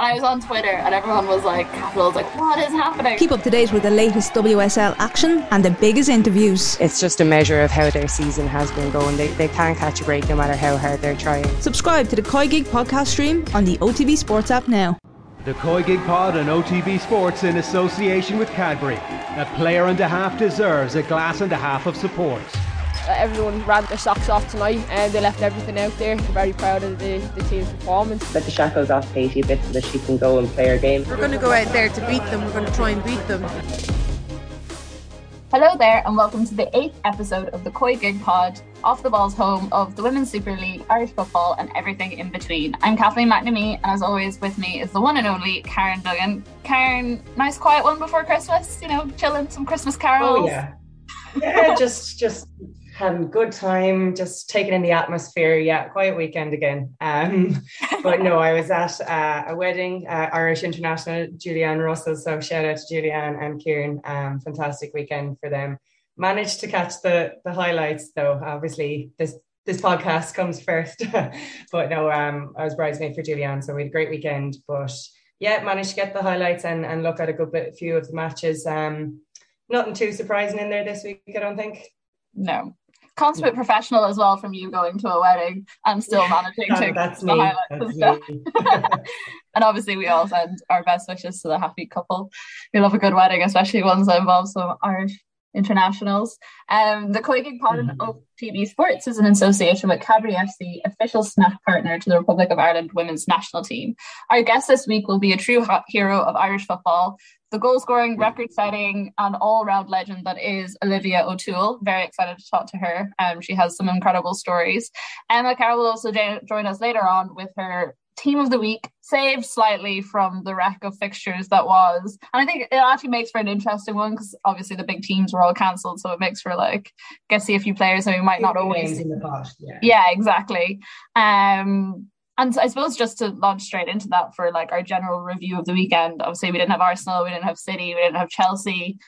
I was on Twitter and everyone was like, Capital's like, what is happening? Keep up to date with the latest WSL action and the biggest interviews. It's just a measure of how their season has been going. They, they can't catch a break no matter how hard they're trying. Subscribe to the COYGIG podcast stream on the OTB Sports app now. The COYGIG Pod and OTB Sports in association with Cadbury. A player and a half deserves a glass and a half of support everyone ran their socks off tonight and they left everything out there. We're very proud of the, the team's performance. Let the shackles off Katie a bit so that she can go and play her game. We're going to go out there to beat them. We're going to try and beat them. Hello there, and welcome to the eighth episode of the COYGIG Pod, off the ball's home of the Women's Super League, Irish football, and everything in between. I'm Kathleen McNamee, and as always, with me is the one and only Karen Duggan. Karen, nice quiet one before Christmas, you know, chilling some Christmas carols. Oh, yeah. Yeah, just just having a good time, just taking in the atmosphere. Yeah, quiet weekend again. Um, but no, I was at uh, a wedding, uh, Irish International, Julie-Ann Russell. So shout out to Julie-Ann and Kieran. Um, fantastic weekend for them. Managed to catch the the highlights though. Obviously, this this podcast comes first. but no, um, I was bridesmaid for Julie-Ann, so we had a great weekend. But yeah, managed to get the highlights and, and look at a good bit, few of the matches. Um, nothing too surprising in there this week, I don't think. No, consummate professional as well from you going to a wedding and still managing to that's me. That's me. and obviously we all send our best wishes to the happy couple who love a good wedding especially ones that involve some irish internationals um the COYGIG Pod mm-hmm. of TV Sports is an association with Cadbury FC, official snack partner to the Republic of Ireland women's national team. Our guest this week will be a true hero of Irish football, the goal scoring, record setting, and all round legend that is Olivia O'Toole. Very excited to talk to her. Um, she has some incredible stories. Emma Carroll will also join us later on with her team of the week, saved slightly from the wreck of fixtures that was. And I think it actually makes for an interesting one because obviously the big teams were all cancelled. So it makes for like, get see a few players who might not always. In the past, yeah. yeah, exactly. Um, and I suppose just to launch straight into that for like our general review of the weekend, obviously we didn't have Arsenal, we didn't have City, we didn't have Chelsea.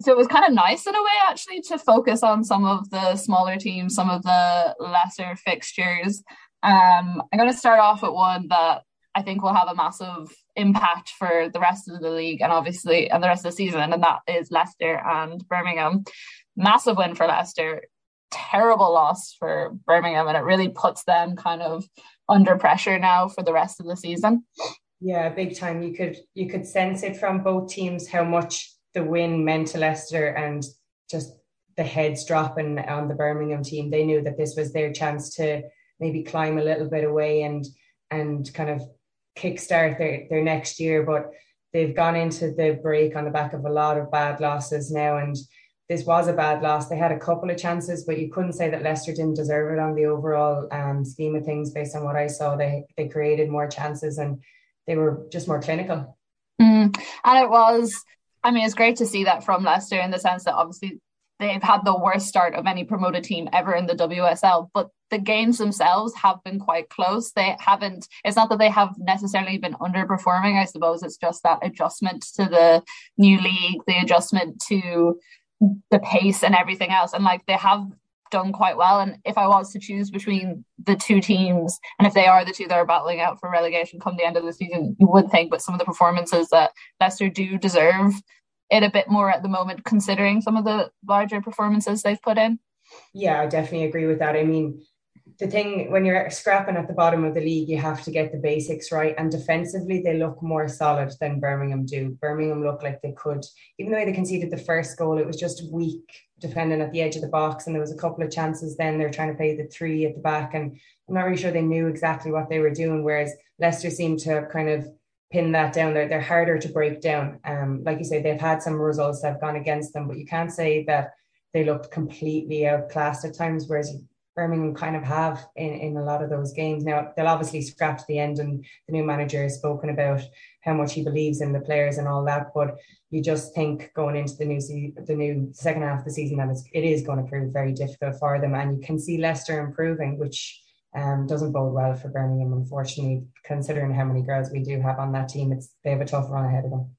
So it was kind of nice in a way actually to focus on some of the smaller teams, some of the lesser fixtures. Um, I'm going to start off with one that I think will have a massive impact for the rest of the league and obviously and the rest of the season, and that is Leicester and Birmingham. Massive win for Leicester, terrible loss for Birmingham, and it really puts them kind of under pressure now for the rest of the season. Yeah, big time. You could you could sense it from both teams how much the win meant to Leicester and just the heads dropping on the Birmingham team. They knew that this was their chance to maybe climb a little bit away and and kind of kickstart their, their next year. But they've gone into the break on the back of a lot of bad losses now and this was a bad loss. They had a couple of chances, but you couldn't say that Leicester didn't deserve it on the overall um, scheme of things based on what I saw. They they created more chances and they were just more clinical. Mm. And it was, I mean, it's great to see that from Leicester in the sense that obviously they've had the worst start of any promoted team ever in the WSL, but the games themselves have been quite close. They haven't, it's not that they have necessarily been underperforming. I suppose it's just that adjustment to the new league, the adjustment to the pace and everything else. And like they have done quite well. And if I was to choose between the two teams, and if they are the two that are battling out for relegation come the end of the season, you would think, but some of the performances that Leicester do deserve it a bit more at the moment, considering some of the larger performances they've put in. Yeah, I definitely agree with that. I mean, the thing when you're scrapping at the bottom of the league, you have to get the basics right. And defensively, they look more solid than Birmingham do. Birmingham look like they could, even though they conceded the first goal, it was just weak defending at the edge of the box. And there was a couple of chances then they're trying to play the three at the back. And I'm not really sure they knew exactly what they were doing. Whereas Leicester seemed to kind of pin that down. They're, they're harder to break down. Um, like you say, they've had some results that have gone against them, but you can't say that they looked completely outclassed at times. Whereas Birmingham kind of have in, in a lot of those games. Now they'll obviously scrap to the end, and the new manager has spoken about how much he believes in the players and all that. But you just think going into the new se- the new second half of the season that it's, it is going to prove very difficult for them, and you can see Leicester improving, which um, doesn't bode well for Birmingham, unfortunately, considering how many girls we do have on that team. It's they have a tough run ahead of them.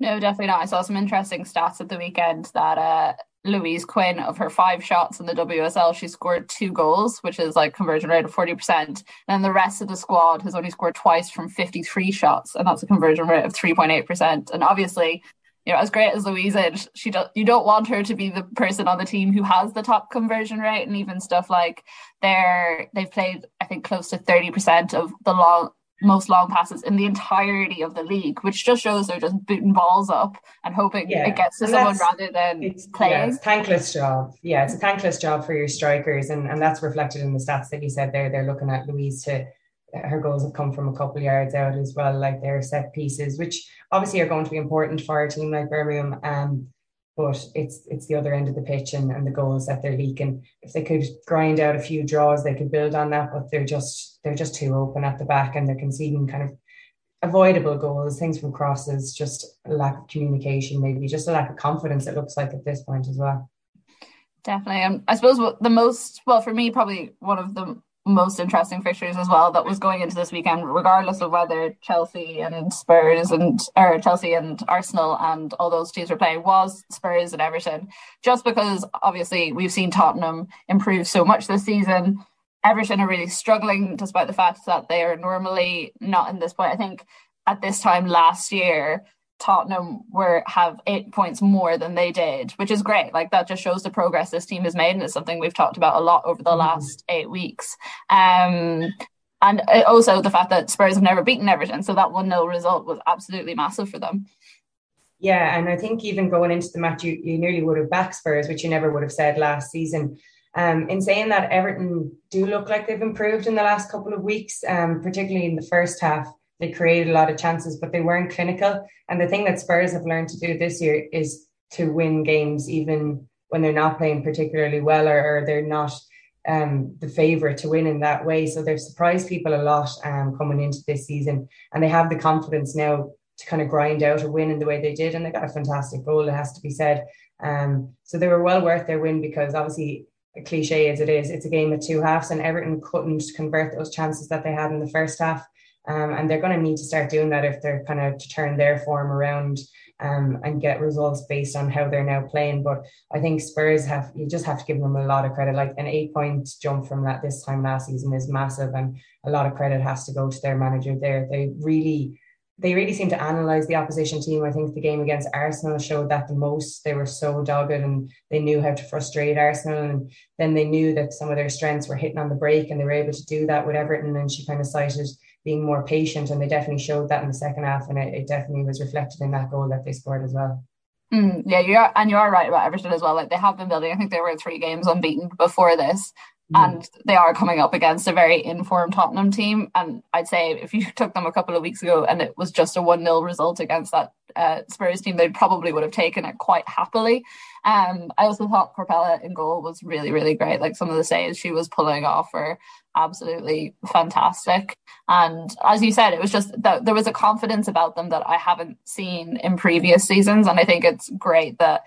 No, definitely not. I saw some interesting stats at the weekend that uh, Louise Quinn of her five shots in the WSL, she scored two goals, which is like conversion rate of 40%. And the rest of the squad has only scored twice from 53 shots, and that's a conversion rate of 3.8%. And obviously, you know, as great as Louise is, she do, you don't want her to be the person on the team who has the top conversion rate, and even stuff like they're they've played, I think, close to 30% of the long most long passes in the entirety of the league, which just shows they're just booting balls up and hoping yeah. it gets to and someone rather than it's, playing. Yeah, it's thankless job. Yeah, it's a thankless job for your strikers, and, and that's reflected in the stats that you said there. They're looking at Louise to her goals have come from a couple yards out as well, like their set pieces, which obviously are going to be important for a team like Birmingham. Um, but it's it's the other end of the pitch and, and the goals that they're leaking. If they could grind out a few draws, they could build on that, but they're just they're just too open at the back and they're conceding kind of avoidable goals, things from crosses, just a lack of communication, maybe just a lack of confidence, it looks like at this point as well. Definitely. Um, I suppose the most, well, for me, probably one of the most interesting fixtures as well that was going into this weekend, regardless of whether Chelsea and Spurs and or Chelsea and Arsenal and all those teams were playing, was Spurs and Everton. Just because obviously we've seen Tottenham improve so much this season. Everton are really struggling despite the fact that they are normally not in this point. I think at this time last year, Tottenham were have eight points more than they did, which is great. Like that just shows the progress this team has made, and it's something we've talked about a lot over the mm-hmm. last eight weeks. Um, and also the fact that Spurs have never beaten Everton, so that one 0 result was absolutely massive for them. Yeah, and I think even going into the match, you, you nearly would have backed Spurs, which you never would have said last season. Um, in saying that, Everton do look like they've improved in the last couple of weeks, um, particularly in the first half. They created a lot of chances, but they weren't clinical. And the thing that Spurs have learned to do this year is to win games, even when they're not playing particularly well or, or they're not um, the favourite to win in that way. So they've surprised people a lot um, coming into this season, and they have the confidence now to kind of grind out a win in the way they did. And they got a fantastic goal, it has to be said. Um, so they were well worth their win because obviously, a cliche as it is, it's a game of two halves, and Everton couldn't convert those chances that they had in the first half. Um, and they're going to need to start doing that if they're kind of to turn their form around um, and get results based on how they're now playing. But I think Spurs have you just have to give them a lot of credit. Like an eight point jump from that this time last season is massive, and a lot of credit has to go to their manager there. They really they really seem to analyze the opposition team. I think the game against Arsenal showed that the most. They were so dogged and they knew how to frustrate Arsenal. And then they knew that some of their strengths were hitting on the break and they were able to do that with Everton. And she kind of cited being more patient, and they definitely showed that in the second half, and it, it definitely was reflected in that goal that they scored as well. Mm, yeah, you are, and you are right about Everton as well. Like they have been building. I think they were three games unbeaten before this, mm. and they are coming up against a very informed Tottenham team. And I'd say if you took them a couple of weeks ago and it was just a one 0 result against that uh, Spurs team, they probably would have taken it quite happily. Um, I also thought Korpela in goal was really, really great. Like some of the saves she was pulling off were absolutely fantastic. And as you said, it was just that there was a confidence about them that I haven't seen in previous seasons. And I think it's great that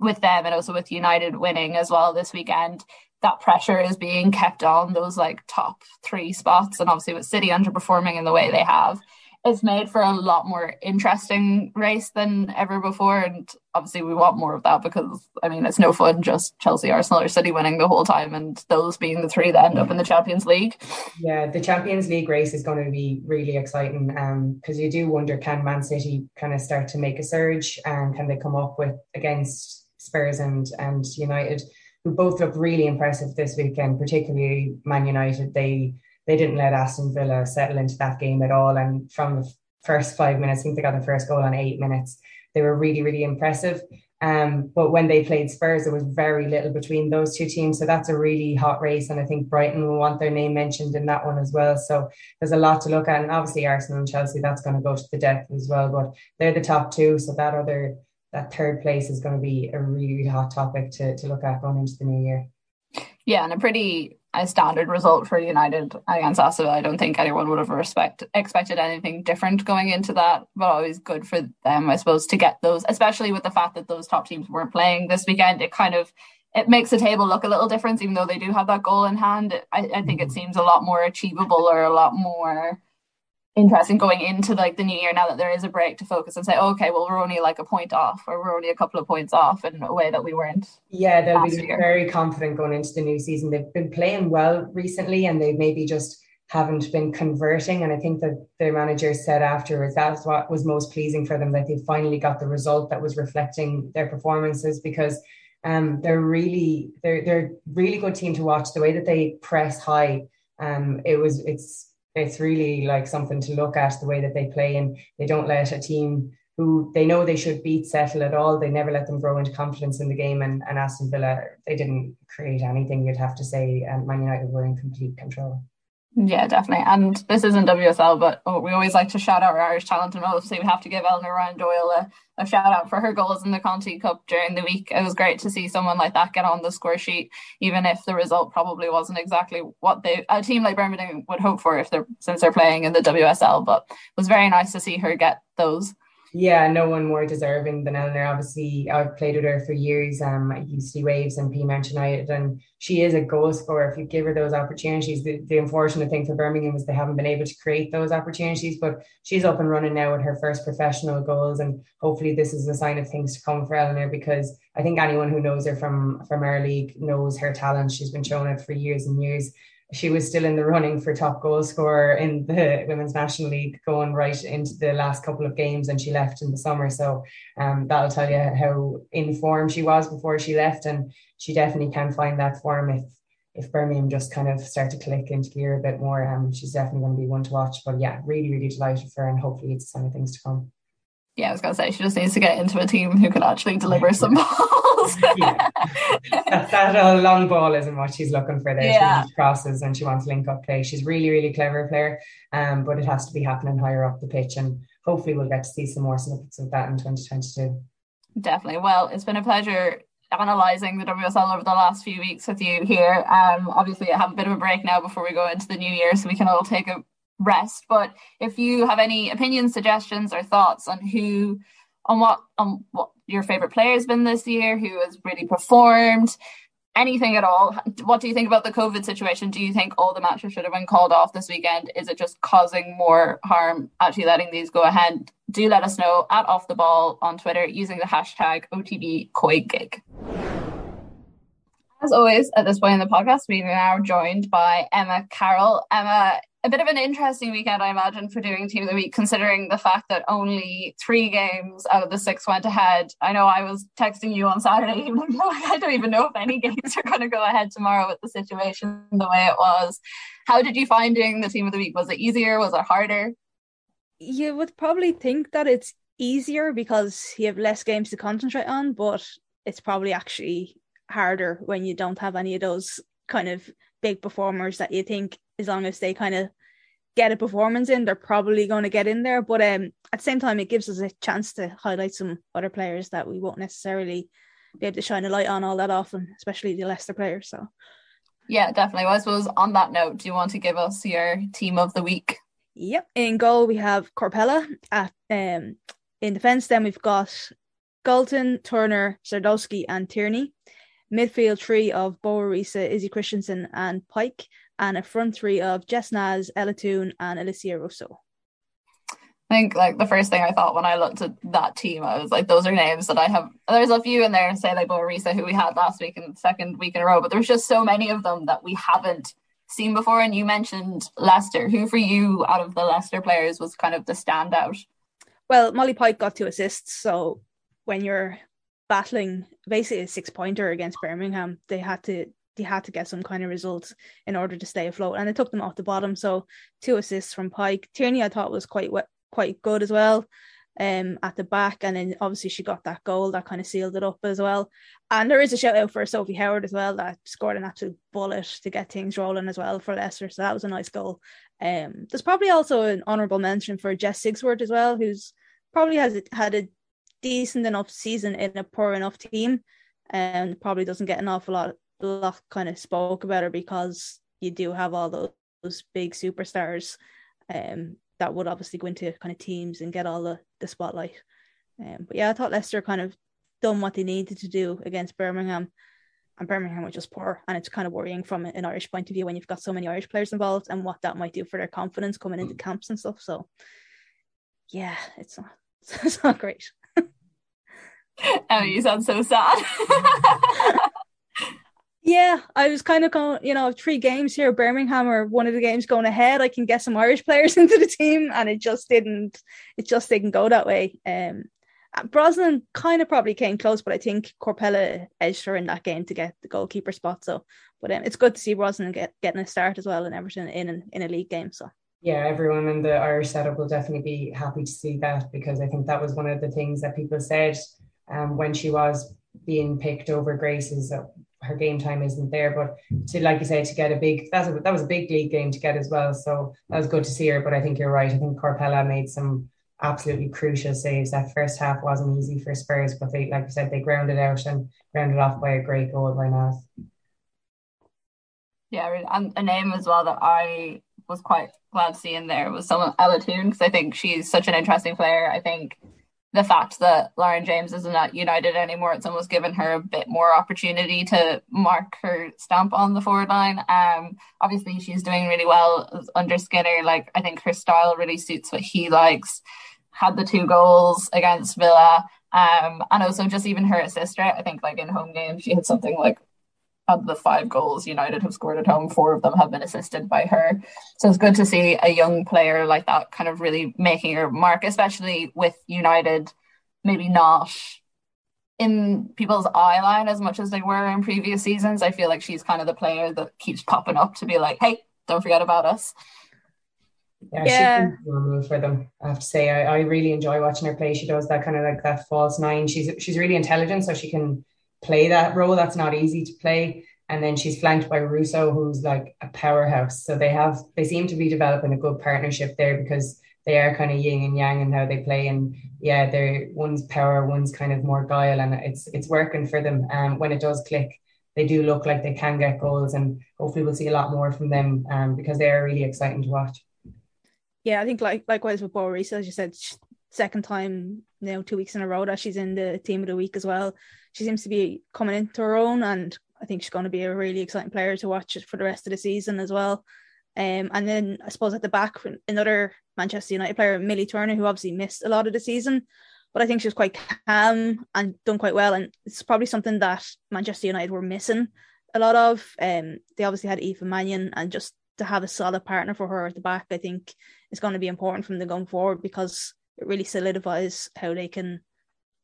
with them and also with United winning as well this weekend, that pressure is being kept on those like top three spots. And obviously with City underperforming in the way they have, it's made for a lot more interesting race than ever before. And obviously, we want more of that because, I mean, it's no fun just Chelsea, Arsenal, or City winning the whole time and those being the three that end up in the Champions League. Yeah, the Champions League race is going to be really exciting because um, you do wonder can Man City kind of start to make a surge and can they come up with against Spurs and, and United, who both looked really impressive this weekend, particularly Man United. They they didn't let Aston Villa settle into that game at all. And from the first five minutes, I think they got the first goal on eight minutes. They were really, really impressive. Um, but when they played Spurs, there was very little between those two teams. So that's a really hot race. And I think Brighton will want their name mentioned in that one as well. So there's a lot to look at. And obviously Arsenal and Chelsea, that's going to go to the death as well. But they're the top two. So that other that third place is going to be a really hot topic to, to look at going into the new year. Yeah, and a pretty a standard result for United against Aston I don't think anyone would have respect, expected anything different going into that, but always good for them, I suppose, to get those, especially with the fact that those top teams weren't playing this weekend. It kind of it makes the table look a little different, even though they do have that goal in hand. I, I think it mm-hmm. seems a lot more achievable or a lot more interesting going into like the new year now that there is a break to focus and say okay well we're only like a point off or we're only a couple of points off in a way that we weren't yeah they'll be year. very confident going into the new season they've been playing well recently and they maybe just haven't been converting and I think that their manager said afterwards that's what was most pleasing for them that they finally got the result that was reflecting their performances because um they're really they're they're really good team to watch the way that they press high um it was it's it's really like something to look at the way that they play and they don't let a team who they know they should beat settle at all. They never let them grow into confidence in the game. And, and Aston Villa, they didn't create anything, you'd have to say. And Man United were in complete control. Yeah, definitely. And this isn't WSL, but oh, we always like to shout out our Irish talent. And obviously, we have to give Eleanor Ryan Doyle a, a shout out for her goals in the Conti Cup during the week. It was great to see someone like that get on the score sheet, even if the result probably wasn't exactly what they a team like Birmingham would hope for if they're since they're playing in the WSL. But it was very nice to see her get those yeah, no one more deserving than Eleanor. Obviously, I've played with her for years um, at UCD Waves and Peamount United, and she is a goal scorer. If you give her those opportunities, the, the unfortunate thing for Birmingham is they haven't been able to create those opportunities, but she's up and running now with her first professional goals, and hopefully this is a sign of things to come for Eleanor because I think anyone who knows her from from our league knows her talent. She's been showing it for years and years she was still in the running for top goal scorer in the women's national league going right into the last couple of games and she left in the summer. So um, that'll tell you how in form she was before she left and she definitely can find that form if if Birmingham just kind of start to click into gear a bit more. Um, she's definitely going to be one to watch. But yeah really really delighted for her and hopefully it's some of things to come yeah I was gonna say she just needs to get into a team who can actually deliver some balls yeah. that, that long ball isn't what she's looking for there. Yeah. She crosses and she wants link up play. She's really, really clever player, um, but it has to be happening higher up the pitch. And hopefully we'll get to see some more snippets of that in 2022. Definitely. Well, it's been a pleasure analysing the WSL over the last few weeks with you here. Um, obviously, I have a bit of a break now before we go into the new year, so we can all take a rest. But if you have any opinions, suggestions, or thoughts on who on what on what your favorite player has been this year, who has really performed, anything at all. What do you think about the COVID situation? Do you think all the matches should have been called off this weekend? Is it just causing more harm actually letting these go ahead? Do let us know at off the ball on Twitter using the hashtag OTB Gig. As always, at this point in the podcast, we are now joined by Emma Carroll. Emma, a bit of an interesting weekend, I imagine, for doing Team of the Week, considering the fact that only three games out of the six went ahead. I know I was texting you on Saturday evening, I don't even know if any games are going to go ahead tomorrow with the situation the way it was. How did you find doing the Team of the Week? Was it easier? Was it harder? You would probably think that it's easier because you have less games to concentrate on, but it's probably actually harder when you don't have any of those kind of big performers that you think as long as they kind of get a performance in, they're probably going to get in there. But um, at the same time, it gives us a chance to highlight some other players that we won't necessarily be able to shine a light on all that often, especially the Leicester players. So, yeah, definitely. Well, I suppose on that note, do you want to give us your team of the week? Yep. In goal, we have Korpela. At um, in defence, then we've got Galton, Turner, Zadorsky, and Tierney midfield three of Boa Izzy Christiansen, and Pike, and a front three of Jess Naz, Ella Toone, and Alessia Russo. I think like the first thing I thought when I looked at that team, I was like, those are names that I have. There's a few in there, say like Boa who we had last week and second week in a row, but there's just so many of them that we haven't seen before. And you mentioned Leicester. Who for you out of the Leicester players was kind of the standout? Well, Molly Pike got two assists, so when you're battling basically a six pointer against Birmingham. They had to they had to get some kind of results in order to stay afloat, and it took them off the bottom. So two assists from Pike. Tierney I thought was quite quite good as well. Um, at the back, and then obviously she got that goal that kind of sealed it up as well. And there is a shout out for Sophie Howard as well that scored an absolute bullet to get things rolling as well for Leicester. So that was a nice goal. Um, there's probably also an honourable mention for Jess Sigsworth as well, who's probably has had a decent enough season in a poor enough team and probably doesn't get an awful lot, lot kind of spoke about her because you do have all those, those big superstars um, that would obviously go into kind of teams and get all the, the spotlight. Um, but yeah, I thought Leicester kind of done what they needed to do against Birmingham. and Birmingham were just poor. And it's kind of worrying from an Irish point of view when you've got so many Irish players involved and what that might do for their confidence coming into camps and stuff. So, yeah, it's not, it's not great. Oh, you sound so sad. yeah, I was kind of going, you know, three games here. Birmingham or one of the games going ahead. I can get some Irish players into the team, and it just didn't. It just didn't go that way. Um, Brosnan kind of probably came close, but I think Korpela edged her in that game to get the goalkeeper spot. So, but um, it's good to see Brosnan get getting a start as well in Everton in in a league game. So. Yeah, everyone in the Irish setup will definitely be happy to see that because I think that was one of the things that people said um, when she was being picked over Grace is that her game time isn't there. But to like you say, to get a big that's a, that was a big league game to get as well. So that was good to see her. But I think you're right. I think Korpela made some absolutely crucial saves. That first half wasn't easy for Spurs, but they, like you said, they grounded out and grounded off by a great goal by Naz. Yeah, and a name as well that I was quite glad to see in there was someone Ella Toone because I think she's such an interesting player. I think the fact that Lauren James isn't United anymore, it's almost given her a bit more opportunity to mark her stamp on the forward line. Um, obviously she's doing really well under Skinner. Like I think her style really suits what he likes had the two goals against Villa. Um, and also just even her assist rate. I think like in home games she had something like of the five goals United have scored at home, four of them have been assisted by her. So it's good to see a young player like that kind of really making her mark, especially with United maybe not in people's eye line as much as they were in previous seasons. I feel like she's kind of the player that keeps popping up to be like, hey, don't forget about us. Yeah, yeah. she's for them. I have to say, I, I really enjoy watching her play. She does that kind of like that false nine. She's she's really intelligent, so she can play that role. That's not easy to play. And then she's flanked by Russo, who's like a powerhouse. So they have they seem to be developing a good partnership there because they are kind of yin and yang in how they play. And yeah, they're one's power, one's kind of more guile, and it's it's working for them. Um, when it does click, they do look like they can get goals, and hopefully we'll see a lot more from them. Um, because they are really exciting to watch yeah, I think like likewise with Boris, as you said, second time you know two weeks in a row that she's in the team of the week as well. She seems to be coming into her own, and I think she's going to be a really exciting player to watch for the rest of the season as well. Um, and then I suppose at the back, another Manchester United player, Millie Turner, who obviously missed a lot of the season, but I think she was quite calm and done quite well. And it's probably something that Manchester United were missing a lot of. Um, they obviously had Aoife Mannion, and just to have a solid partner for her at the back, I think is going to be important from the going forward because it really solidifies how they can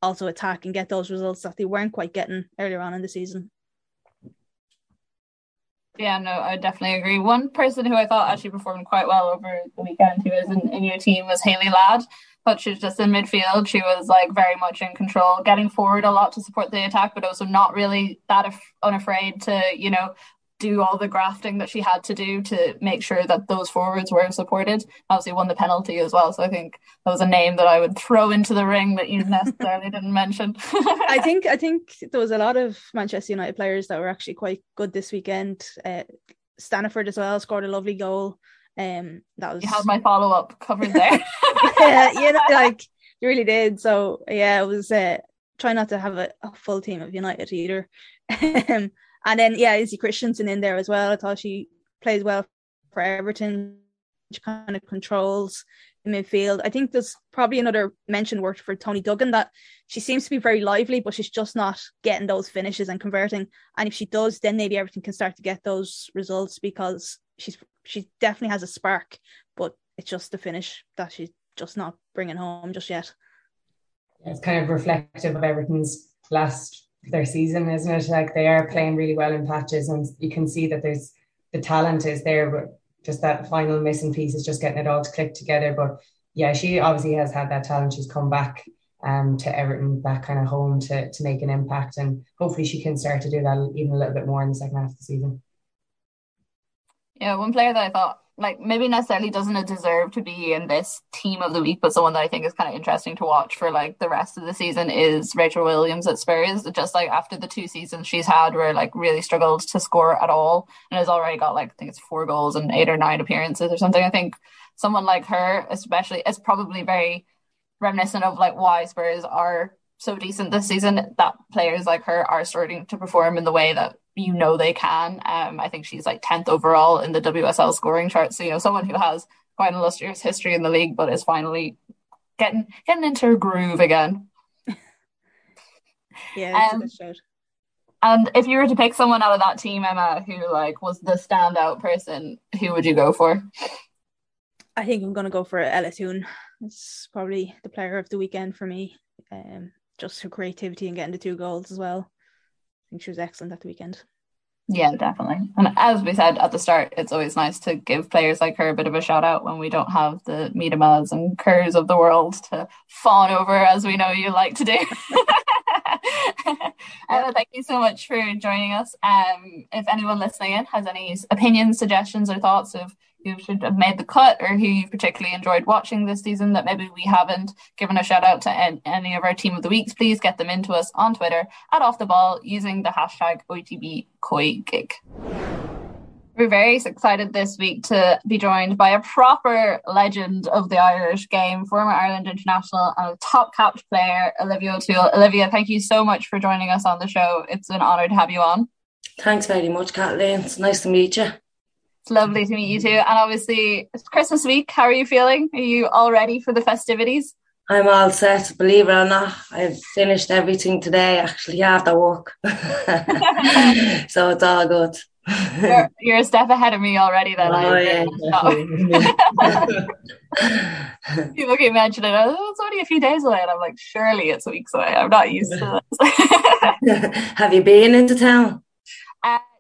also attack and get those results that they weren't quite getting earlier on in the season. Yeah, no, I definitely agree. One person who I thought actually performed quite well over the weekend who is in, in your team was Hayley Ladd. But she was just in midfield. She was like very much in control, getting forward a lot to support the attack, but also not really that af- unafraid to, you know, do all the grafting that she had to do to make sure that those forwards were supported. Obviously, won the penalty as well. So I think that was a name that I would throw into the ring that you necessarily didn't mention. I think I think there was a lot of Manchester United players that were actually quite good this weekend. Uh, Staniforth as well scored a lovely goal. Um, that was you had my follow up covered there. yeah, you know, like you really did. So yeah, it was. Uh, try not to have a, a full team of United either. and then yeah, Izzy Christiansen in there as well. I thought she plays well for Everton. She kind of controls the midfield. I think there's probably another mention worked for Toni Duggan that she seems to be very lively, but she's just not getting those finishes and converting. And if she does, then maybe Everton can start to get those results because she's she definitely has a spark, but it's just the finish that she's just not bringing home just yet. It's kind of reflective of Everton's last their season, isn't it? Like they are playing really well in patches, and you can see that there's the talent is there, but just that final missing piece is just getting it all to click together. But yeah, she obviously has had that talent. She's come back um, to Everton, back kind of home to to make an impact, and hopefully she can start to do that even a little bit more in the second half of the season. Yeah, one player that I thought like maybe necessarily doesn't deserve to be in this team of the week, but someone that I think is kind of interesting to watch for like the rest of the season is Rachel Williams at Spurs. Just like after the two seasons she's had where like really struggled to score at all and has already got like I think it's four goals and eight or nine appearances or something. I think someone like her, especially, is probably very reminiscent of like why Spurs are so decent this season that players like her are starting to perform in the way that you know they can. Um, I think she's like 10th overall in the WSL scoring chart. So, you know, someone who has quite an illustrious history in the league, but is finally getting getting into her groove again. yeah, um, and if you were to pick someone out of that team, Emma, who like was the standout person, who would you go for? I think I'm gonna go for Ella Toone. It's probably the player of the weekend for me. Um, just her creativity and getting the two goals as well. Think she was excellent at the weekend. Yeah, definitely. And as we said at the start, it's always nice to give players like her a bit of a shout out when we don't have the Miedemas and Kerrs of the world to fawn over, as we know you like to do. Emma, thank you so much for joining us. Um, if anyone listening in has any opinions, suggestions, or thoughts of who should have made the cut or who you've particularly enjoyed watching this season that maybe we haven't given a shout out to any of our team of the weeks, please get them into us on Twitter at off the ball using the hashtag OTB COYGIG. We're very excited this week to be joined by a proper legend of the Irish game, former Ireland international and top capped player, Olivia O'Toole. Olivia, thank you so much for joining us on the show. It's an honour to have you on. Thanks very much, Kathleen. It's nice to meet you. It's lovely to meet you too. And obviously, it's Christmas week. How are you feeling? Are you all ready for the festivities? I'm all set, believe it or not. I've finished everything today, actually, after work. so it's all good. You're, you're, a step ahead of me already then. Oh, yeah, People keep mentioning, oh, it's only a few days away. And I'm like, surely it's weeks away. I'm not used to this. Have you been into town?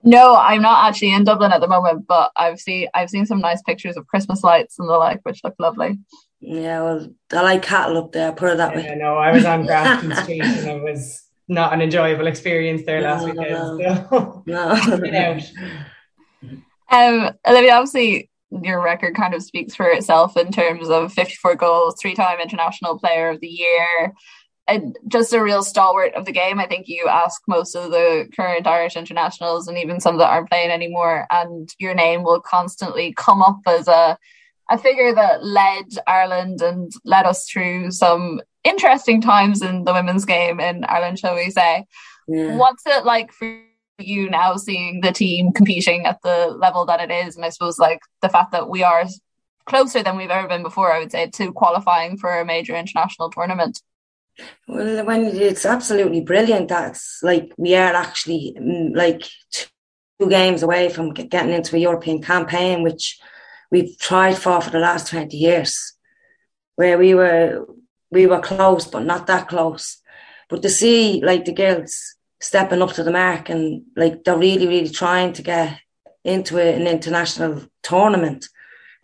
No, I'm not actually in Dublin at the moment, but I've seen I've seen some nice pictures of Christmas lights and the like, which look lovely. Yeah, well, I like cattle up there. Put it that yeah, way. No, I was on Grafton Street and it was not an enjoyable experience there no, last weekend. No, no. um, Olivia, obviously your record kind of speaks for itself in terms of 54 goals, three-time international player of the year, and just a real stalwart of the game. I think you ask most of the current Irish internationals and even some that aren't playing anymore, and your name will constantly come up as a a figure that led Ireland and led us through some interesting times in the women's game in Ireland, shall we say. Yeah. What's it like for you now seeing the team competing at the level that it is? And I suppose like the fact that we are closer than we've ever been before, I would say, to qualifying for a major international tournament. Well, when it's absolutely brilliant, that's like we are actually mm, like two games away from getting into a European campaign, which we've tried for for the last 20 years, where we were we were close, but not that close. But to see like the girls stepping up to the mark and like they're really, really trying to get into an international tournament.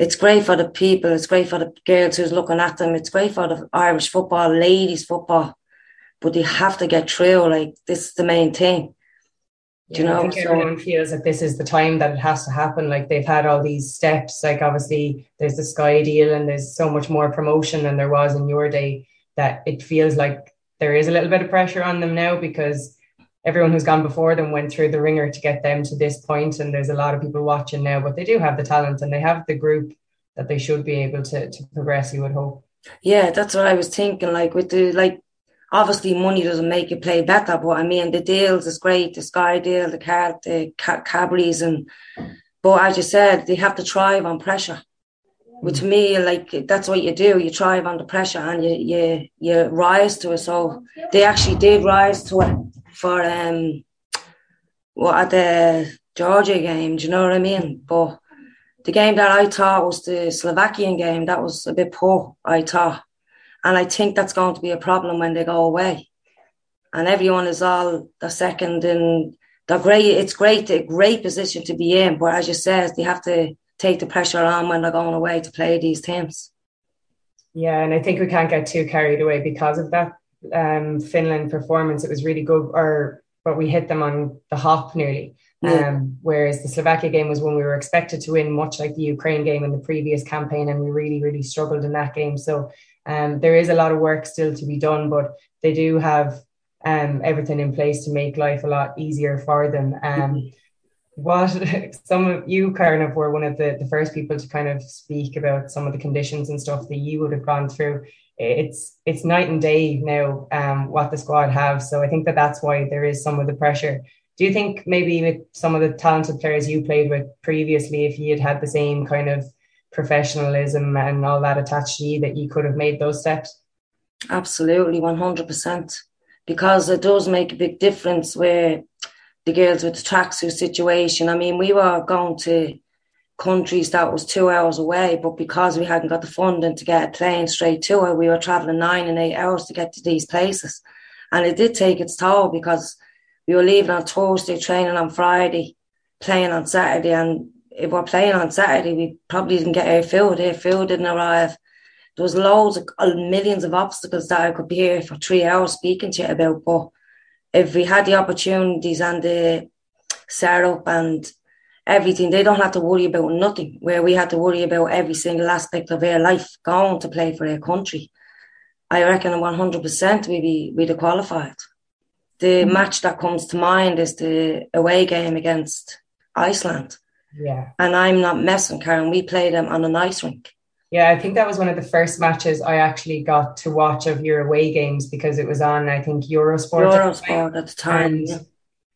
It's great for the people. It's great for the girls who's looking at them. It's great for the Irish football, ladies football. But they have to get through. Like this is the main thing. Yeah, you know, I think so, everyone feels that this is the time that it has to happen. Like they've had all these steps. Like obviously, there's the Sky deal, and there's so much more promotion than there was in your day. That it feels like there is a little bit of pressure on them now because everyone who's gone before them went through the ringer to get them to this point, and there's a lot of people watching now. But they do have the talent, and they have the group that they should be able to to progress. You would hope. Yeah, that's what I was thinking. Like with the like obviously money doesn't make you play better, but I mean the deals is great, the Sky deal, the car, the Cadbury's, and but as you said, they have to thrive on pressure. Which to me, like that's what you do. You thrive under pressure and you you you rise to it. So they actually did rise to it for um what at the Georgia game. Do you know what I mean? But the game that I thought was the Slovakian game, that was a bit poor. I thought and I think that's going to be a problem when they go away. And everyone is all the second and they're great. It's great, a great position to be in. But as you said, they have to take the pressure on when they're going away to play these teams. Yeah, and I think we can't get too carried away because of that um, Finland performance. It was really good, or but we hit them on the hop nearly. Yeah. Um, whereas the Slovakia game was when we were expected to win, much like the Ukraine game in the previous campaign, and we really, really struggled in that game. So um, there is a lot of work still to be done, but they do have um, everything in place to make life a lot easier for them. Um, what some of you, Karen, were one of the, the first people to kind of speak about some of the conditions and stuff that you would have gone through. It's it's night and day now um, what the squad have. So I think that that's why there is some of the pressure do you think maybe with some of the talented players you played with previously, if you had had the same kind of professionalism and all that attached to you, that you could have made those steps? Absolutely, 100%. Because it does make a big difference where the girls with the tracksuit situation. I mean, we were going to countries that was two hours away, but because we hadn't got the funding to get a plane straight to it, we were traveling nine and eight hours to get to these places. And it did take its toll because we were leaving on Thursday, training on Friday, playing on Saturday. And if we're playing on Saturday, we probably didn't get food. Our food didn't arrive. There was loads of uh, millions of obstacles that I could be here for three hours speaking to you about. But if we had the opportunities and the setup and everything, they don't have to worry about nothing. Where we had to worry about every single aspect of their life, going to play for their country. I reckon 100% we'd be, we'd have qualified. The mm-hmm. match that comes to mind is the away game against Iceland. Yeah. And I'm not messing, Karen. We played them on an ice rink. Yeah, I think that was one of the first matches I actually got to watch of your away games because it was on, I think, Eurosport. Eurosport at the time. Yeah.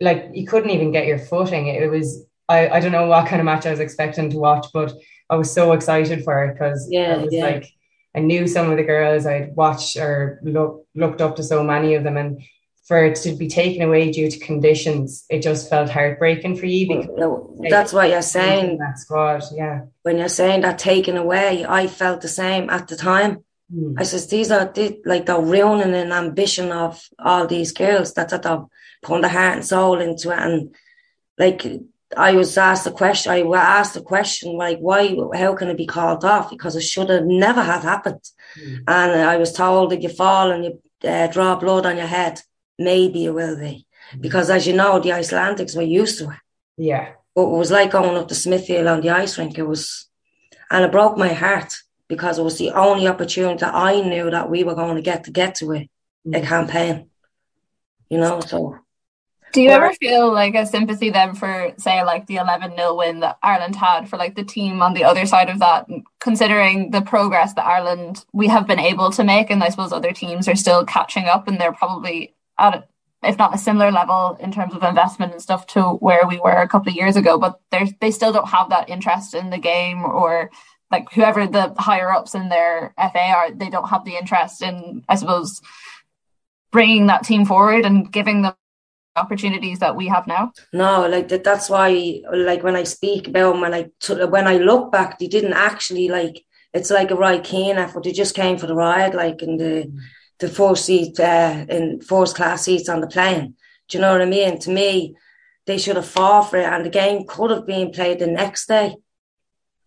Like you couldn't even get your footing. It was I, I don't know what kind of match I was expecting to watch, but I was so excited for it because yeah, was yeah. like I knew some of the girls I'd watched or look, looked up to so many of them and for it to be taken away due to conditions, it just felt heartbreaking for you. Because well, that's what you're saying. That squad, yeah. When you're saying that taken away, I felt the same at the time. Mm. I says these are like the ruining and ambition of all these girls. That's what they're putting their heart and soul into it, and like I was asked a question. I was asked a question like, "Why? How can it be called off?" Because it should have never have happened. Mm. And I was told if you fall and you uh, draw blood on your head, maybe it will be. Because as you know, the Icelandics were used to it. Yeah. But it was like going up to Smithfield on the ice rink. It was, and it broke my heart because it was the only opportunity that I knew that we were going to get to get to it, mm. a campaign. You know, so. Do you ever feel like a sympathy then for, say, like the 11 0 win that Ireland had for like the team on the other side of that, considering the progress that Ireland we have been able to make, and I suppose other teams are still catching up, and they're probably at if not a similar level in terms of investment and stuff to where we were a couple of years ago, but they they still don't have that interest in the game or like whoever the higher ups in their FA are, they don't have the interest in, I suppose, bringing that team forward and giving them opportunities that we have now. No, like that, that's why, like when I speak about when I when I look back, they didn't actually like. It's like a right keen effort. They just came for the ride, like in the. The four seat uh, in first class seats on the plane. Do you know what I mean? To me, they should have fought for it, and the game could have been played the next day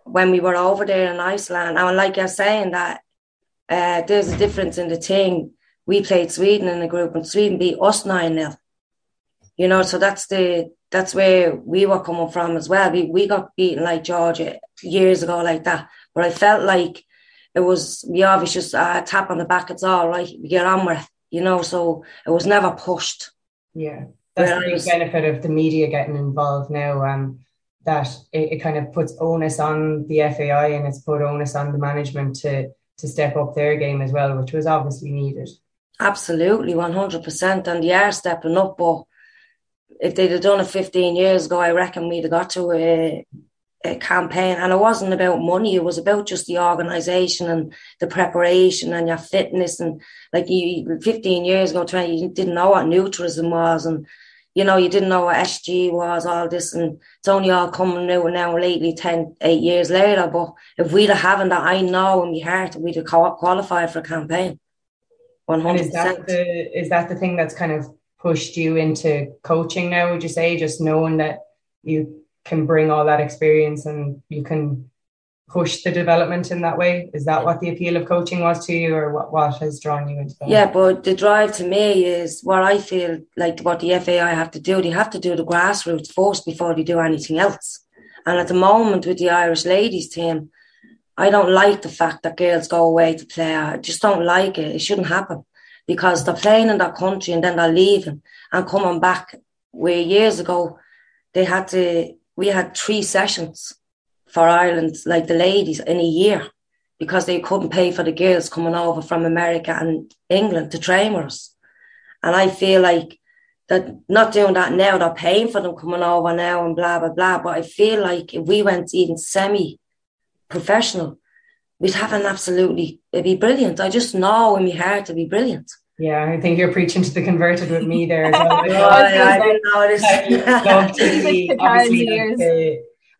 when we were over there in Iceland. And like you're saying, that uh, there's a difference in the team We played Sweden in the group, and Sweden beat us nine 0 You know, so that's the that's where we were coming from as well. We we got beaten like Georgia years ago, like that. But I felt like it was yeah, it's just a tap on the back. It's all right. We get on with it, you know. So it was never pushed. Yeah, that's the big benefit of the media getting involved now. Um, that it, it kind of puts onus on the FAI and it's put onus on the management to to step up their game as well, which was obviously needed. Absolutely, one hundred percent, and they are stepping up. But if they'd have done it fifteen years ago, I reckon we'd have got to a, campaign. And it wasn't about money it was about just the organization and the preparation and your fitness. And like you 15 years ago 20 you didn't know what nutrism was. And you know you didn't know what sg was all this. And it's only all coming out now lately 10 8 years later. But if we'd have having that i know in my heart that we'd have qualified for a campaign. One hundred percent. is that the is that the thing that's kind of pushed you into coaching now would you say? Just knowing that you can bring all that experience and you can push the development in that way? Is that what the appeal of coaching was to you or what, what has drawn you into that? Yeah but the drive to me is what i feel like what the fai have to do. They have to do the grassroots first before they do anything else. And at the moment with the irish ladies team i don't like the fact that girls go away to play. I just don't like it. It shouldn't happen because they're playing in their country and then they're leaving and coming back where years ago they had to we had three sessions for Ireland, like the ladies, in a year because they couldn't pay for the girls coming over from America and England to train with us. And I feel like that not doing that now, they're paying for them coming over now and blah blah blah. But I feel like if we went even semi professional, we'd have an absolutely it'd be brilliant. I just know in my heart it'd be brilliant. Yeah, I think you're preaching to the converted with me there. Well.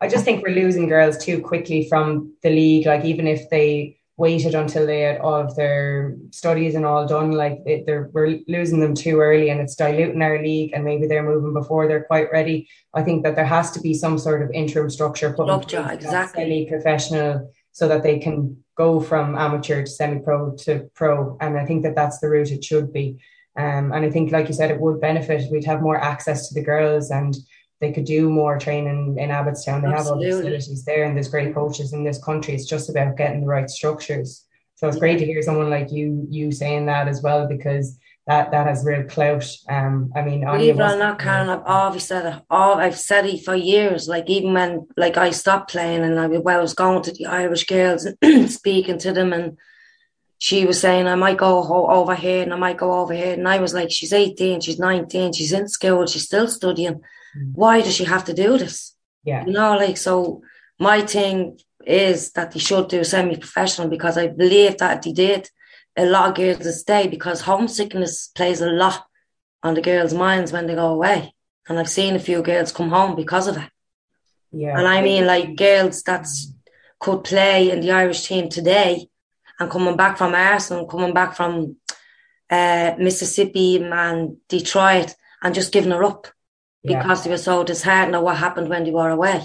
Uh, I, just think we're losing girls too quickly from the league. Like even if they waited until they had all of their studies and all done. Like it, they're we're losing them too early, and it's diluting our league. And maybe they're moving before they're quite ready. I think that there has to be some sort of interim structure put in place exactly semi-professional, so that they can go from amateur to semi-pro to pro. And I think that that's the route it should be. Um, and I think, like you said, it would benefit. We'd have more access to the girls and they could do more training in Abbotstown. They Absolutely. have all the facilities there, and there's great coaches in this country. It's just about getting the right structures. So it's yeah. great to hear someone like you you saying that as well because that that has real clout. Um, I mean, believe it or not, Karen, I've always said it. All I've said it for years. Like even when like I stopped playing and I, well, I was going to the Irish girls and speaking to them and she was saying I might go over here and I might go over here. And I was like, she's 18, she's 19, she's in school, she's still studying. Mm. Why does she have to do this? Yeah. You know, like, so my thing is that they should do semi professional because I believe that they did, a lot of girls stay because homesickness plays a lot on the girls' minds when they go away. And I've seen a few girls come home because of it. Yeah. And I mean, like, girls that's could play in the Irish team today and coming back from Arsenal, coming back from uh, Mississippi and Detroit and just giving her up because yeah. they were so disheartened at what happened when they were away.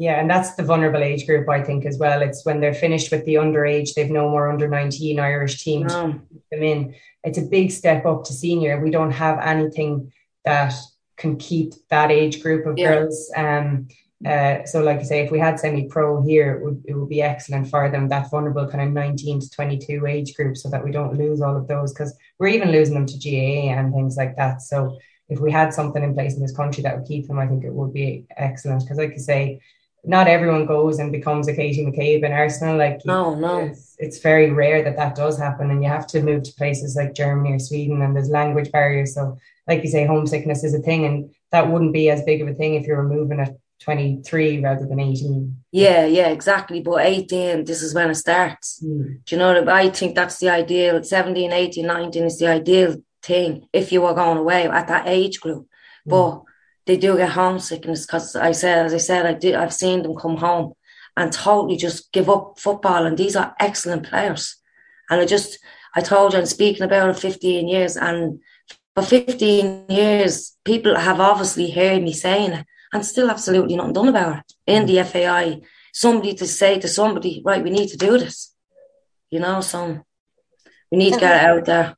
Yeah, and that's the vulnerable age group, I think, as well. It's when they're finished with the underage, they've no more under 19 Irish teams no. them in. It's a big step up to senior. We don't have anything that can keep that age group of yeah. girls. Um, uh, so, like I say, if we had semi-pro here, it would it would be excellent for them. That vulnerable kind of 19 to 22 age group, so that we don't lose all of those because we're even losing them to GAA and things like that. So, if we had something in place in this country that would keep them, I think it would be excellent. Because, like I say, not everyone goes and becomes a Katie McCabe in Arsenal. Like, no, no, it's, it's, very rare that that does happen, and you have to move to places like Germany or Sweden, and there's language barriers. So, like you say, homesickness is a thing, and that wouldn't be as big of a thing if you were moving at 23 rather than 18. Yeah, yeah, exactly. But 18, this is when it starts. Mm. Do you know what I think that's the ideal? 17, 18, 19 is the ideal thing if you were going away at that age group. Mm. But they do get homesickness because I said, as I said, I do. I've seen them come home and totally just give up football. And these are excellent players. And I just, I told you, I'm speaking about it 15 years, and for 15 years, people have obviously heard me saying it and still absolutely nothing done about it. In the FAI, somebody to say to somebody, right, we need to do this. You know, so we need to get it out there.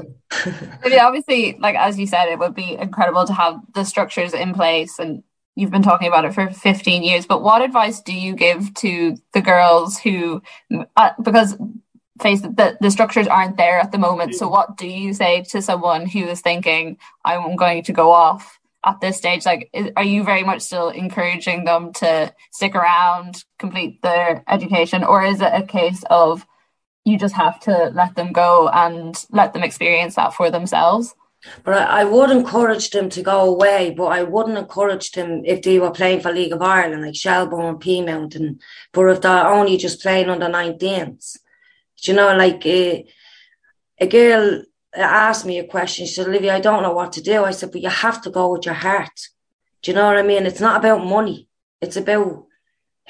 I mean, obviously, like as you said, it would be incredible to have the structures in place and you've been talking about it for 15 years but what advice do you give to the girls who uh, because face the, the structures aren't there at the moment so what do you say to someone who is thinking i'm going to go off at this stage like is, are you very much still encouraging them to stick around complete their education or is it a case of you just have to let them go and let them experience that for themselves. But I, I would encourage them to go away, but I wouldn't encourage them if they were playing for League of Ireland, like Shelbourne, Peamount, and but if they're only just playing under 19s, do you know, like uh, a girl asked me a question. She said, Olivia, I don't know what to do. I said, but you have to go with your heart. Do you know what I mean? It's not about money. It's about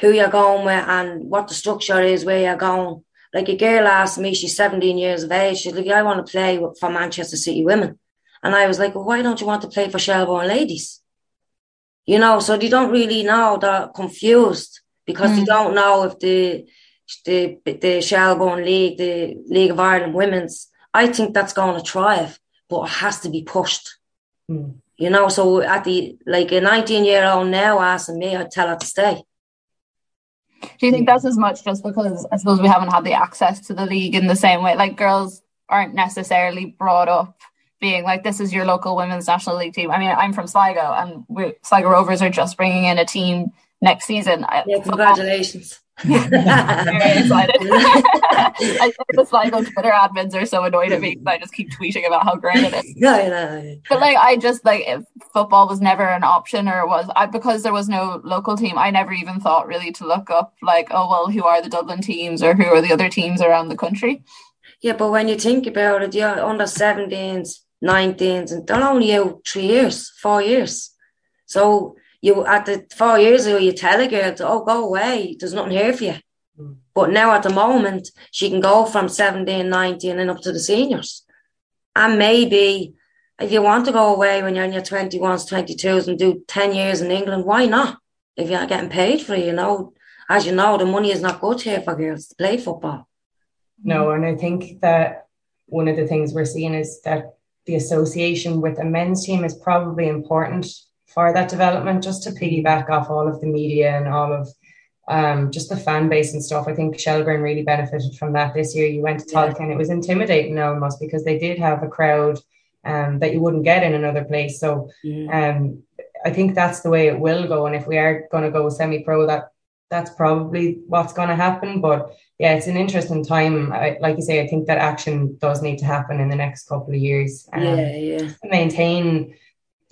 who you're going with and what the structure is, where you're going. Like a girl asked me, she's 17 years of age, she's like, I want to play for Manchester City women. And I was like, well, why don't you want to play for Shelbourne ladies? You know, so they don't really know, they're confused because mm. they don't know if the the the Shelbourne League, the League of Ireland Women's, I think that's going to thrive, but it has to be pushed. Mm. You know, so at the like a 19 year old now asking me, I'd tell her to stay. Do you think that's as much just because I suppose we haven't had the access to the league in the same way? Like girls aren't necessarily brought up being like, this is your local women's national league team. I mean, I'm from Sligo and we, Sligo Rovers are just bringing in a team next season. Yeah, congratulations. Very excited. I just like on Twitter admins are so annoyed at me because I just keep tweeting about how great it is. Yeah, yeah. But like I just like if football was never an option or was I because there was no local team, I never even thought really to look up like, oh well, who are the Dublin teams or who are the other teams around the country? Yeah, but when you think about it, yeah, under 17s, 19s, and they're only out three years, four years. So you at the four years ago, you tell a girl, to, oh, go away. There's nothing here for you. Mm. But now at the moment, she can go from 17, 19 and up to the seniors. And maybe if you want to go away when you're in your 21s, 22s and do 10 years in England, why not? If you're getting paid for it, you know, as you know, the money is not good here for girls to play football. No, and I think that one of the things we're seeing is that the association with a men's team is probably important for that development, just to piggyback off all of the media and all of um, just the fan base and stuff. I think Shelbourne really benefited from that this year. You went to Tolka yeah. and it was intimidating almost because they did have a crowd um, that you wouldn't get in another place. So um, I think that's the way it will go. And if we are going to go semi-pro, that that's probably what's going to happen. But yeah, it's an interesting time. I, like you say, I think that action does need to happen in the next couple of years. Um, yeah, yeah. Maintain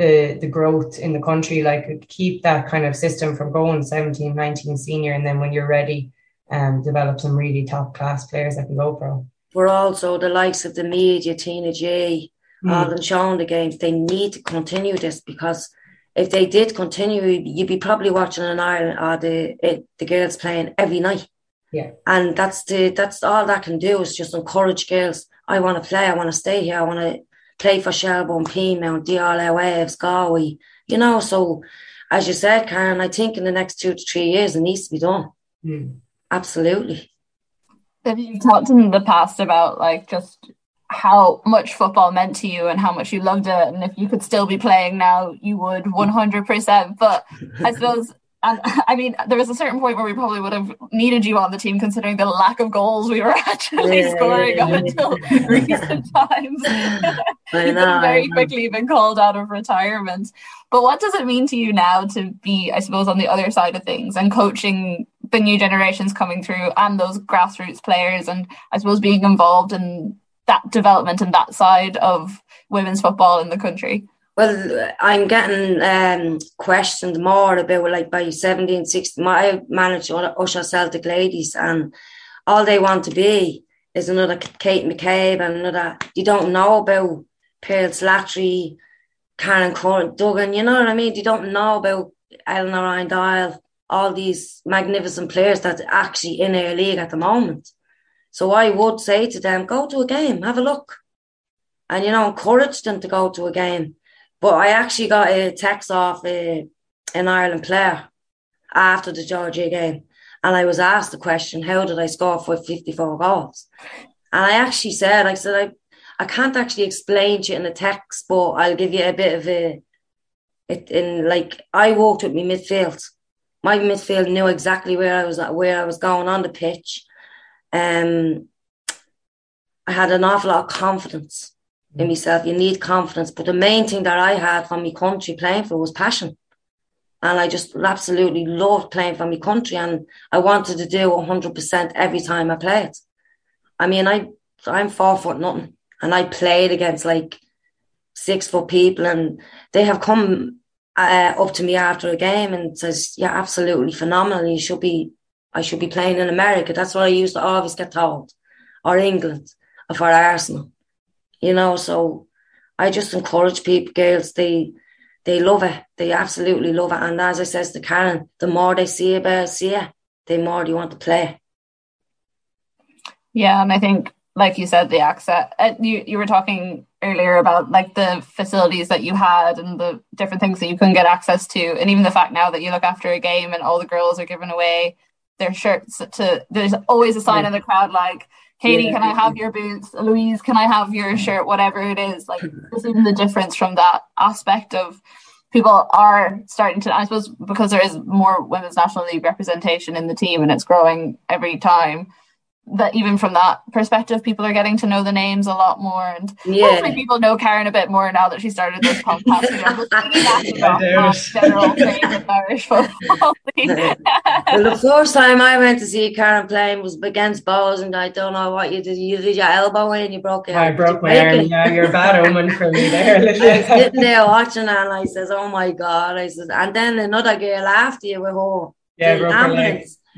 the the growth in the country like keep that kind of system from going 17 19 senior and then when you're ready um develop some really top class players that can go pro we're also the likes of the media Tina J mm. Alan Sean the games they need to continue this because if they did continue you'd be probably watching an Ireland uh, the it, the girls playing every night. Yeah. And that's the that's all that can do is just encourage girls I want to play I want to stay here I want to play for Shelbourne, Peamount, DLR Waves, Galway, you know. So, as you said, Karen, I think in the next two to three years it needs to be done. Mm. Absolutely. Have you talked in the past about like just how much football meant to you and how much you loved it, and if you could still be playing now, you would one hundred percent. But I suppose and I mean, there was a certain point where we probably would have needed you on the team, considering the lack of goals we were actually yeah, scoring yeah, up until recent times. Know, very quickly been called out of retirement. But what does it mean to you now to be, I suppose, on the other side of things and coaching the new generations coming through and those grassroots players, and I suppose being involved in that development and that side of women's football in the country? Well, I'm getting um, questioned more about like by 17, 16. I manage Usher Celtic ladies, and all they want to be is another Kate McCabe and another. You don't know about Pearl Slattery, Karen Court, Duggan. You know what I mean? You don't know about Eleanor Ryan all these magnificent players that are actually in our league at the moment. So I would say to them, go to a game, have a look, and you know, encourage them to go to a game but I actually got a text off a, an Ireland player after the Georgia game. And I was asked the question, how did I score for 54 goals? And I actually said, I said, I, I can't actually explain to you in the text, but I'll give you a bit of a, it in like, I walked with my midfield. My midfield knew exactly where I was at, where I was going on the pitch. Um, I had an awful lot of confidence in myself. You need confidence. But the main thing that I had from my country playing for was passion. And I just absolutely loved playing for my country. And I wanted to do 100% every time I played. I mean, I, I'm four foot nothing. And I played against like six foot people. And they have come uh, up to me after a game and says, "Yeah, absolutely phenomenal. You should be, I should be playing in America." That's what I used to always get told, or England, or for Arsenal you know. So I just encourage people, girls, they they love it. They absolutely love it. And as I says to Karen, the more they see about see it, the more they want to play. Yeah, and I think, like you said, the access. Uh, you you were talking earlier about like the facilities that you had and the different things that you couldn't get access to, and even the fact now that you look after a game and all the girls are giving away their shirts to. There's always a sign yeah. in the crowd like Katie, yeah. can I have your boots? Louise, can I have your shirt? Whatever it is, like just even the difference from that aspect of people are starting to. I suppose because there is more women's national league representation in the team and it's growing every time. That even from that perspective, people are getting to know the names a lot more, and Yeah. hopefully people know Karen a bit more now that she started this podcast. You know, just piggybacking off I that doubt it. general thing with Irish football. Well, the first time I went to see Karen playing was against Bohs, and I don't know what you did. You did your elbow in, you broke it. I broke my break arm. it? Yeah, you're a bad omen for me there. I was sitting there watching her, and I says, "Oh my god!" I says, and then another girl after you with her. Yeah, the broke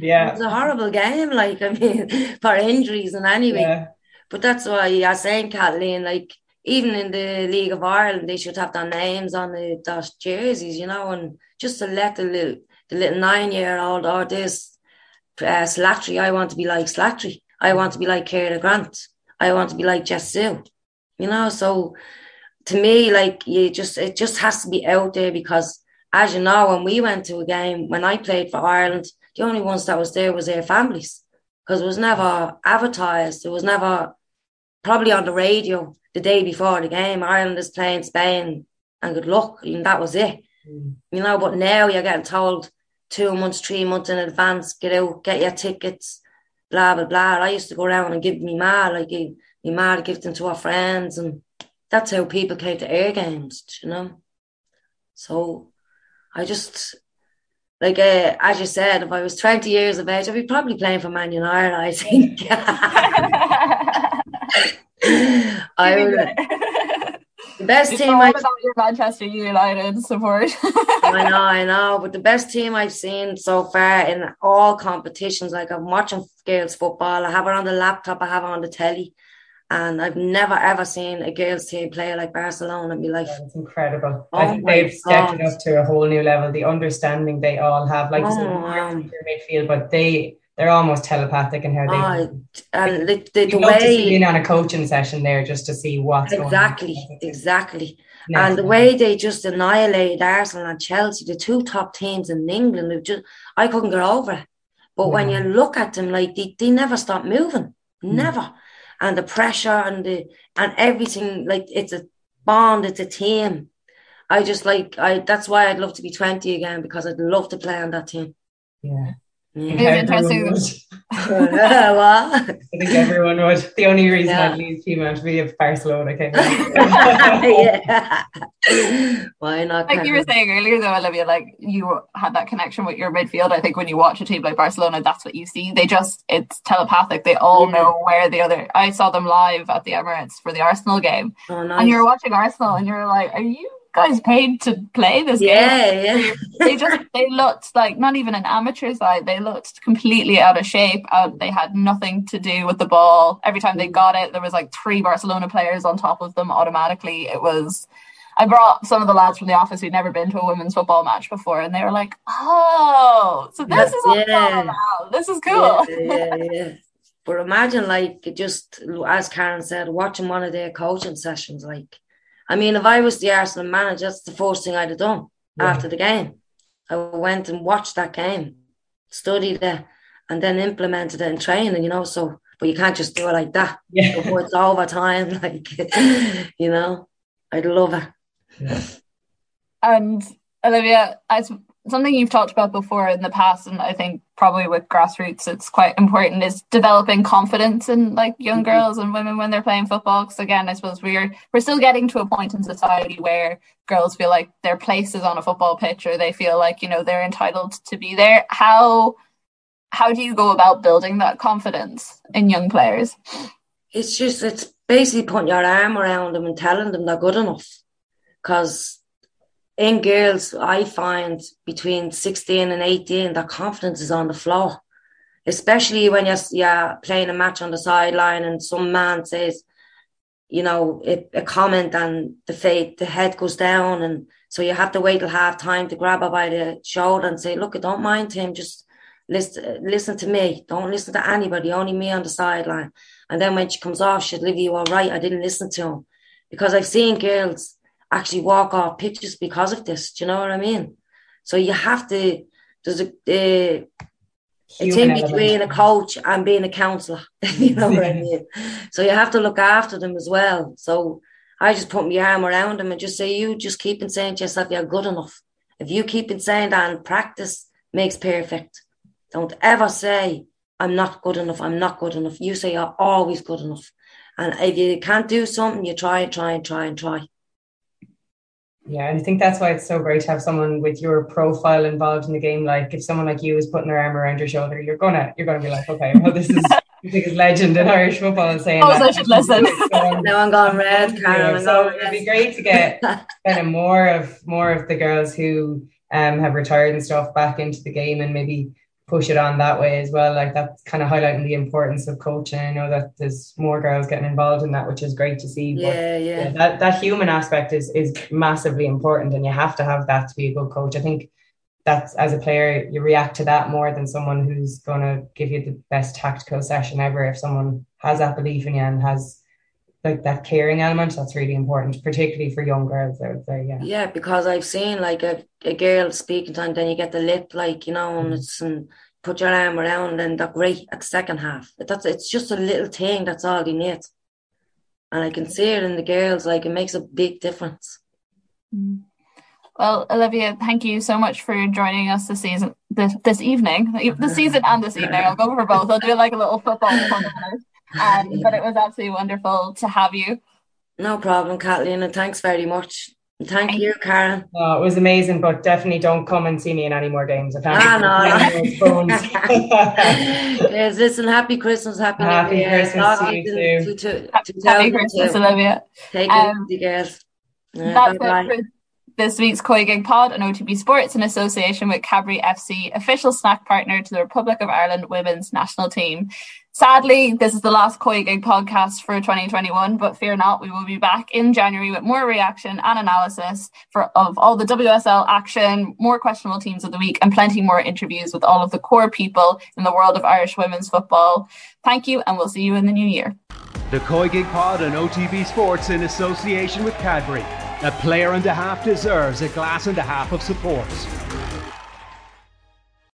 her It Yeah, was a horrible game, like I mean, for injuries and anyway. yeah. But that's why you're saying, Kathleen, like even in the League of Ireland, they should have their names on the their jerseys, you know, and just to let the little the little nine year old or this uh, Slattery, I want to be like Slattery. I want to be like Ciara Grant. I want to be like Jess Ziu. You know, so to me, like you just it just has to be out there because as you know, when we went to a game, when I played for Ireland, the only ones that was there was their families because it was never advertised. It was never probably on the radio the day before the game. Ireland is playing Spain, and good luck, and that was it. Mm. You know, but now you're getting told two months, three months in advance, get out, get your tickets, blah blah blah. I used to go around and give me ma like me ma to give them to our friends, and that's how people came to air games. You know, so I just like uh, as you said, if I was twenty years of age, I'd be probably playing for Man United. I think. I would. The best team I about your Manchester United support. I know, I know, but the best team I've seen so far in all competitions, like I'm watching girls football, I have it on the laptop, I have it on the telly, and I've never ever seen a girls team play like Barcelona in oh my life. It's incredible. Oh I think they've stepped it up to a whole new level. The understanding they all have, like Oh, wow. midfield, but they they're almost telepathic in how they. Oh, and the, the, the way in on a coaching session there just to see what's exactly, going on. exactly. And the way they just annihilated Arsenal and Chelsea, the two top teams in England, just I couldn't get over it. But when you look at them, like they, they never stop moving, hmm. never. And the pressure and the and everything, like it's a bond, it's a team. I just like I. That's why I'd love to be twenty again because I'd love to play on that team. yeah. Mm-hmm. Yeah. It is interesting. Everyone would. I think everyone would. The only reason Yeah. I'd leave team out to be if Barcelona came. yeah. Why not? like you were saying earlier though olivia like you had that connection with your midfield i think when you watch a team like barcelona that's what you see they just it's telepathic they all Yeah. know where the other i saw them live at the emirates for the arsenal game Oh, nice. and you're watching arsenal and you're like are you guys paid to play this game yeah, yeah. they just they looked like not even an amateur side they looked completely out of shape and they had nothing to do with the ball every time they got it there was like three barcelona players on top of them automatically it was i brought some of the lads from the office who'd never been to a women's football match before and they were like oh so this is what Yeah. about this is cool Yeah, yeah, yeah. But imagine, like, just as Karen said, watching one of their coaching sessions. Like, I mean, if I was the Arsenal manager, that's the first thing I'd have done Yeah. after the game. I went and watched that game, studied it, and then implemented it in training, you know. So, but you can't just do it like that. Yeah. Before it's overtime, like, you know, I'd love it. And Olivia, as something you've talked about before in the past, and I think probably with grassroots, it's quite important is developing confidence in like young Mhm. girls and women when they're playing football. Because again, I suppose we're we're still getting to a point in society where girls feel like their place is on a football pitch, or they feel like you know they're entitled to be there. How how do you go about building that confidence in young players? It's just, it's basically putting your arm around them and telling them they're good enough. Because in girls, I find between 16 and 18, their confidence is on the floor. Especially when you're, you're playing a match on the sideline and some man says, you know, a, a comment and the fate, the head goes down. And so you have to wait till half time to grab her by the shoulder and say, look, don't mind him, just listen, listen to me. Don't listen to anybody, only me on the sideline. And then when she comes off, she'll leave you all right. I didn't listen to him because I've seen girls actually walk off pitches because of this. Do you know what I mean? So you have to, there's a, uh, a thing element. between a coach and being a counselor. you know what I mean? So you have to look after them as well. So I just put my arm around them and just say, you just keep on saying to yourself, you're good enough. If you keep on saying that and practice makes perfect. Don't ever say, I'm not good enough. I'm not good enough. You say you're always good enough. And if you can't do something, you try and try and try and try. Yeah, and I think that's why it's so great to have someone with your profile involved in the game. Like if someone like you is putting their arm around your shoulder, you're gonna you're gonna be like, okay, well this is the biggest legend in Irish football and saying oh, that. I should listen. now I'm going red, Karen. So it'd be great to get kind of more of more of the girls who um have retired and stuff back into the game and maybe push it on that way as well. Like that's kind of highlighting the importance of coaching. I know that there's more girls getting involved in that, which is great to see. But yeah, yeah. yeah that, that human aspect is is massively important and you have to have that to be a good coach. I think that's as a player, you react to that more than someone who's gonna give you the best tactical session ever. If someone has that belief in you and has like that caring element that's really important particularly for young girls out there yeah yeah because i've seen like a, a girl speaking to and then you get the lip like you know and mm. it's and put your arm around and they're great at the second half that's it's just a little thing that's all you need and i can see it in the girls like it makes a big difference mm. Well, Olivia, thank you so much for joining us this season, this this evening, this season and this evening. I'll go for both. I'll do like a little football um, but it was absolutely wonderful to have you. No problem, Kathleen, and thanks very much. Thank, Thank you, Karen. Oh, it was amazing, but definitely don't come and see me in any more games. I can't ah, no. yes, listen, happy Christmas, happy, happy New Year. Christmas to you too. To, to, to happy Christmas, Olivia. Take um, it easy, guys. that's bye it for this week's COYGIG Pod on OTB Sports in association with Cadbury FC, official snack partner to the Republic of Ireland women's national team. Sadly, this is the last Koi COYGIG podcast for 2021, but fear not, we will be back in January with more reaction and analysis for of all the WSL action, more questionable teams of the week, and plenty more interviews with all of the core people in the world of Irish women's football. Thank you, and we'll see you in the new year. The Koi COYGIG Pod on OTB Sports in association with Cadbury. A player and a half deserves a glass and a half of support.